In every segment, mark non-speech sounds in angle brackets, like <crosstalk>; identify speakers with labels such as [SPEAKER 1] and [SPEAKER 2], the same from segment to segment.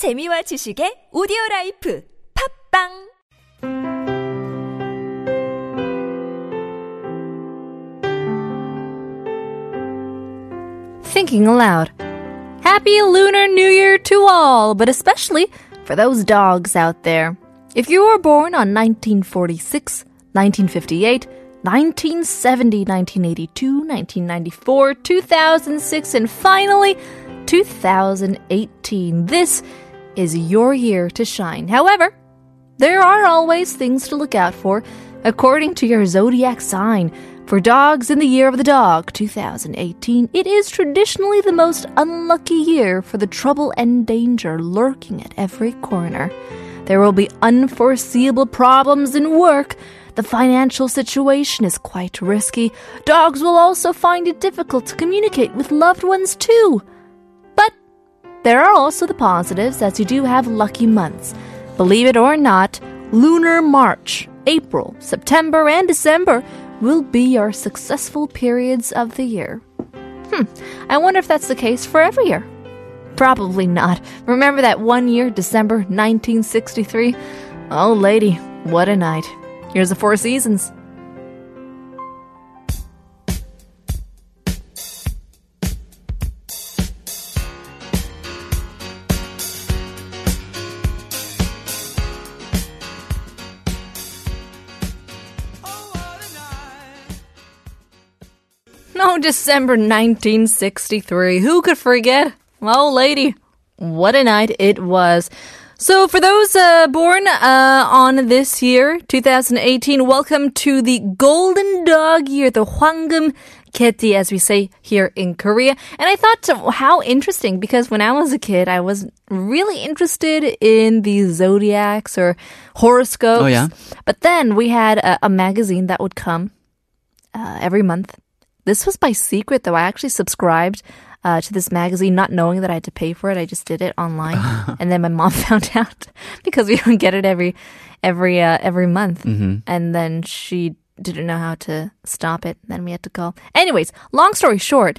[SPEAKER 1] 재미와 지식의 오디오 라이프 팟빵
[SPEAKER 2] Thinking aloud. Happy Lunar New Year to all, but especially for those dogs out there. If you were born on 1946, 1958, 1970, 1982, 1994, 2006, and finally 2018, this is your year to shine. However, there are always things to look out for according to your zodiac sign. For dogs in the year of the dog, 2018, it is traditionally the most unlucky year for the trouble and danger lurking at every corner. There will be unforeseeable problems in work. The financial situation is quite risky. Dogs will also find it difficult to communicate with loved ones too. There are also the positives as you do have lucky months. Believe it or not, lunar March, April, September, and December will be your successful periods of the year. Hmm, I wonder if that's the case for every year. Probably not. Remember that one year, December 1963? Oh, lady, what a night. Here's the Four Seasons. No, December 1963. Who could forget? Oh, lady, what a night it was. So, for those uh, born uh, on this year, 2018, welcome to the Golden Dog Year, the Hwangum Keti, as we say here in Korea. And I thought, how interesting, because when I was a kid, I was really interested in the zodiacs or horoscopes.
[SPEAKER 3] Oh, yeah?
[SPEAKER 2] But then we had a, a magazine that would come uh, every month. This was by secret, though. I actually subscribed uh, to this magazine, not knowing that I had to pay for it. I just did it online, <laughs> and then my mom <laughs> found out <laughs> because we don't get it every every uh, every month, and then she didn't know how to stop it. Then we had to call. Anyways, long story short.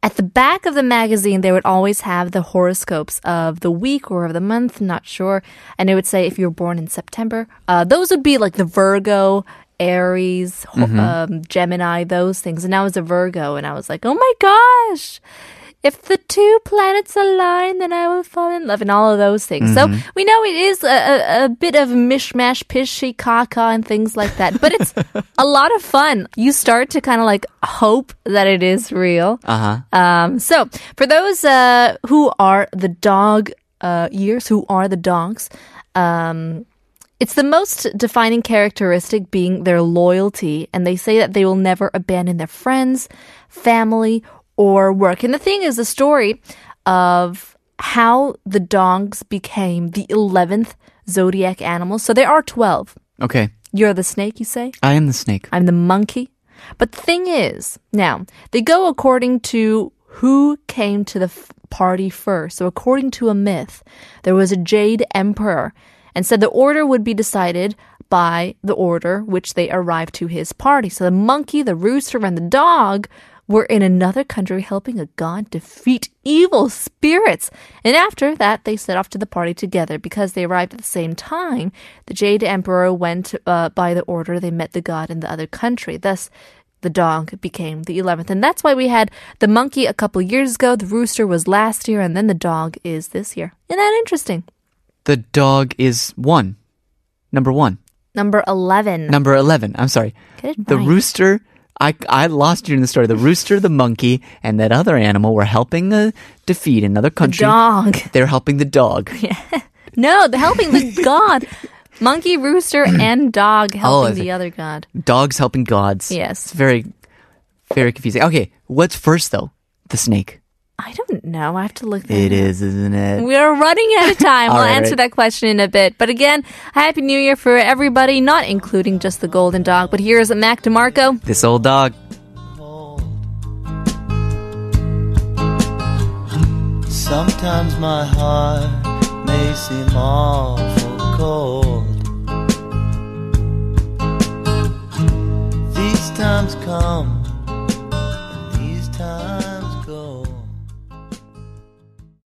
[SPEAKER 2] At the back of the magazine, they would always have the horoscopes of the week or of the month, not sure. And it would say if you were born in September, uh, those would be like the Virgo, Aries, ho- um, Gemini, those things. And I was a Virgo, and I was like, oh my gosh, if the two planets align, then I will fall in love, and all of those things. So we know it is a, a, a bit of mishmash, pishy, caca, and things like that. But it's <laughs> a lot of fun. You start to kind of like hope that it is real.
[SPEAKER 3] Uh huh.
[SPEAKER 2] Um, so for those uh, who are the dog uh, years, who are the dogs, um, it's the most defining characteristic being their loyalty, and they say that they will never abandon their friends, family, or work. And the thing is, the story of how the dogs became the 11th zodiac animal. So there are 12.
[SPEAKER 3] Okay.
[SPEAKER 2] You're the snake, you say?
[SPEAKER 3] I am the snake.
[SPEAKER 2] I'm the monkey. But the thing is, now, they go according to who came to the f- party first. So, according to a myth, there was a Jade Emperor and said the order would be decided by the order which they arrived to his party. So, the monkey, the rooster, and the dog were in another country helping a god defeat evil spirits. And after that, they set off to the party together because they arrived at the same time. The Jade Emperor went uh, by the order they met the god in the other country. Thus, the dog became the 11th. And that's why we had the monkey a couple years ago, the rooster was last year, and then the dog is this year. Isn't that interesting?
[SPEAKER 3] The dog is one. Number one.
[SPEAKER 2] Number 11.
[SPEAKER 3] Number 11. I'm sorry.
[SPEAKER 2] Good
[SPEAKER 3] The rooster. I, I lost you in the story. The rooster, the monkey, and that other animal were helping uh, defeat another country.
[SPEAKER 2] The Dog. <laughs>
[SPEAKER 3] They're helping the dog. <laughs> Yeah.
[SPEAKER 2] No, they're helping the <laughs> god. Monkey, rooster, and dog helping
[SPEAKER 3] see.
[SPEAKER 2] the other god.
[SPEAKER 3] Dogs helping gods.
[SPEAKER 2] Yes.
[SPEAKER 3] It's very, very confusing. Okay, what's first though? The snake.
[SPEAKER 2] I don't know. I have to look that
[SPEAKER 3] It
[SPEAKER 2] up.
[SPEAKER 3] is, isn't it?
[SPEAKER 2] We are running out of <laughs> time.
[SPEAKER 3] All
[SPEAKER 2] we'll
[SPEAKER 3] right,
[SPEAKER 2] answer
[SPEAKER 3] right.
[SPEAKER 2] that question in a bit. But again, Happy New Year for everybody, not including just the Golden Dog. But here's Mac DeMarco.
[SPEAKER 3] This old dog.
[SPEAKER 4] Sometimes my heart may seem awful cold. These times come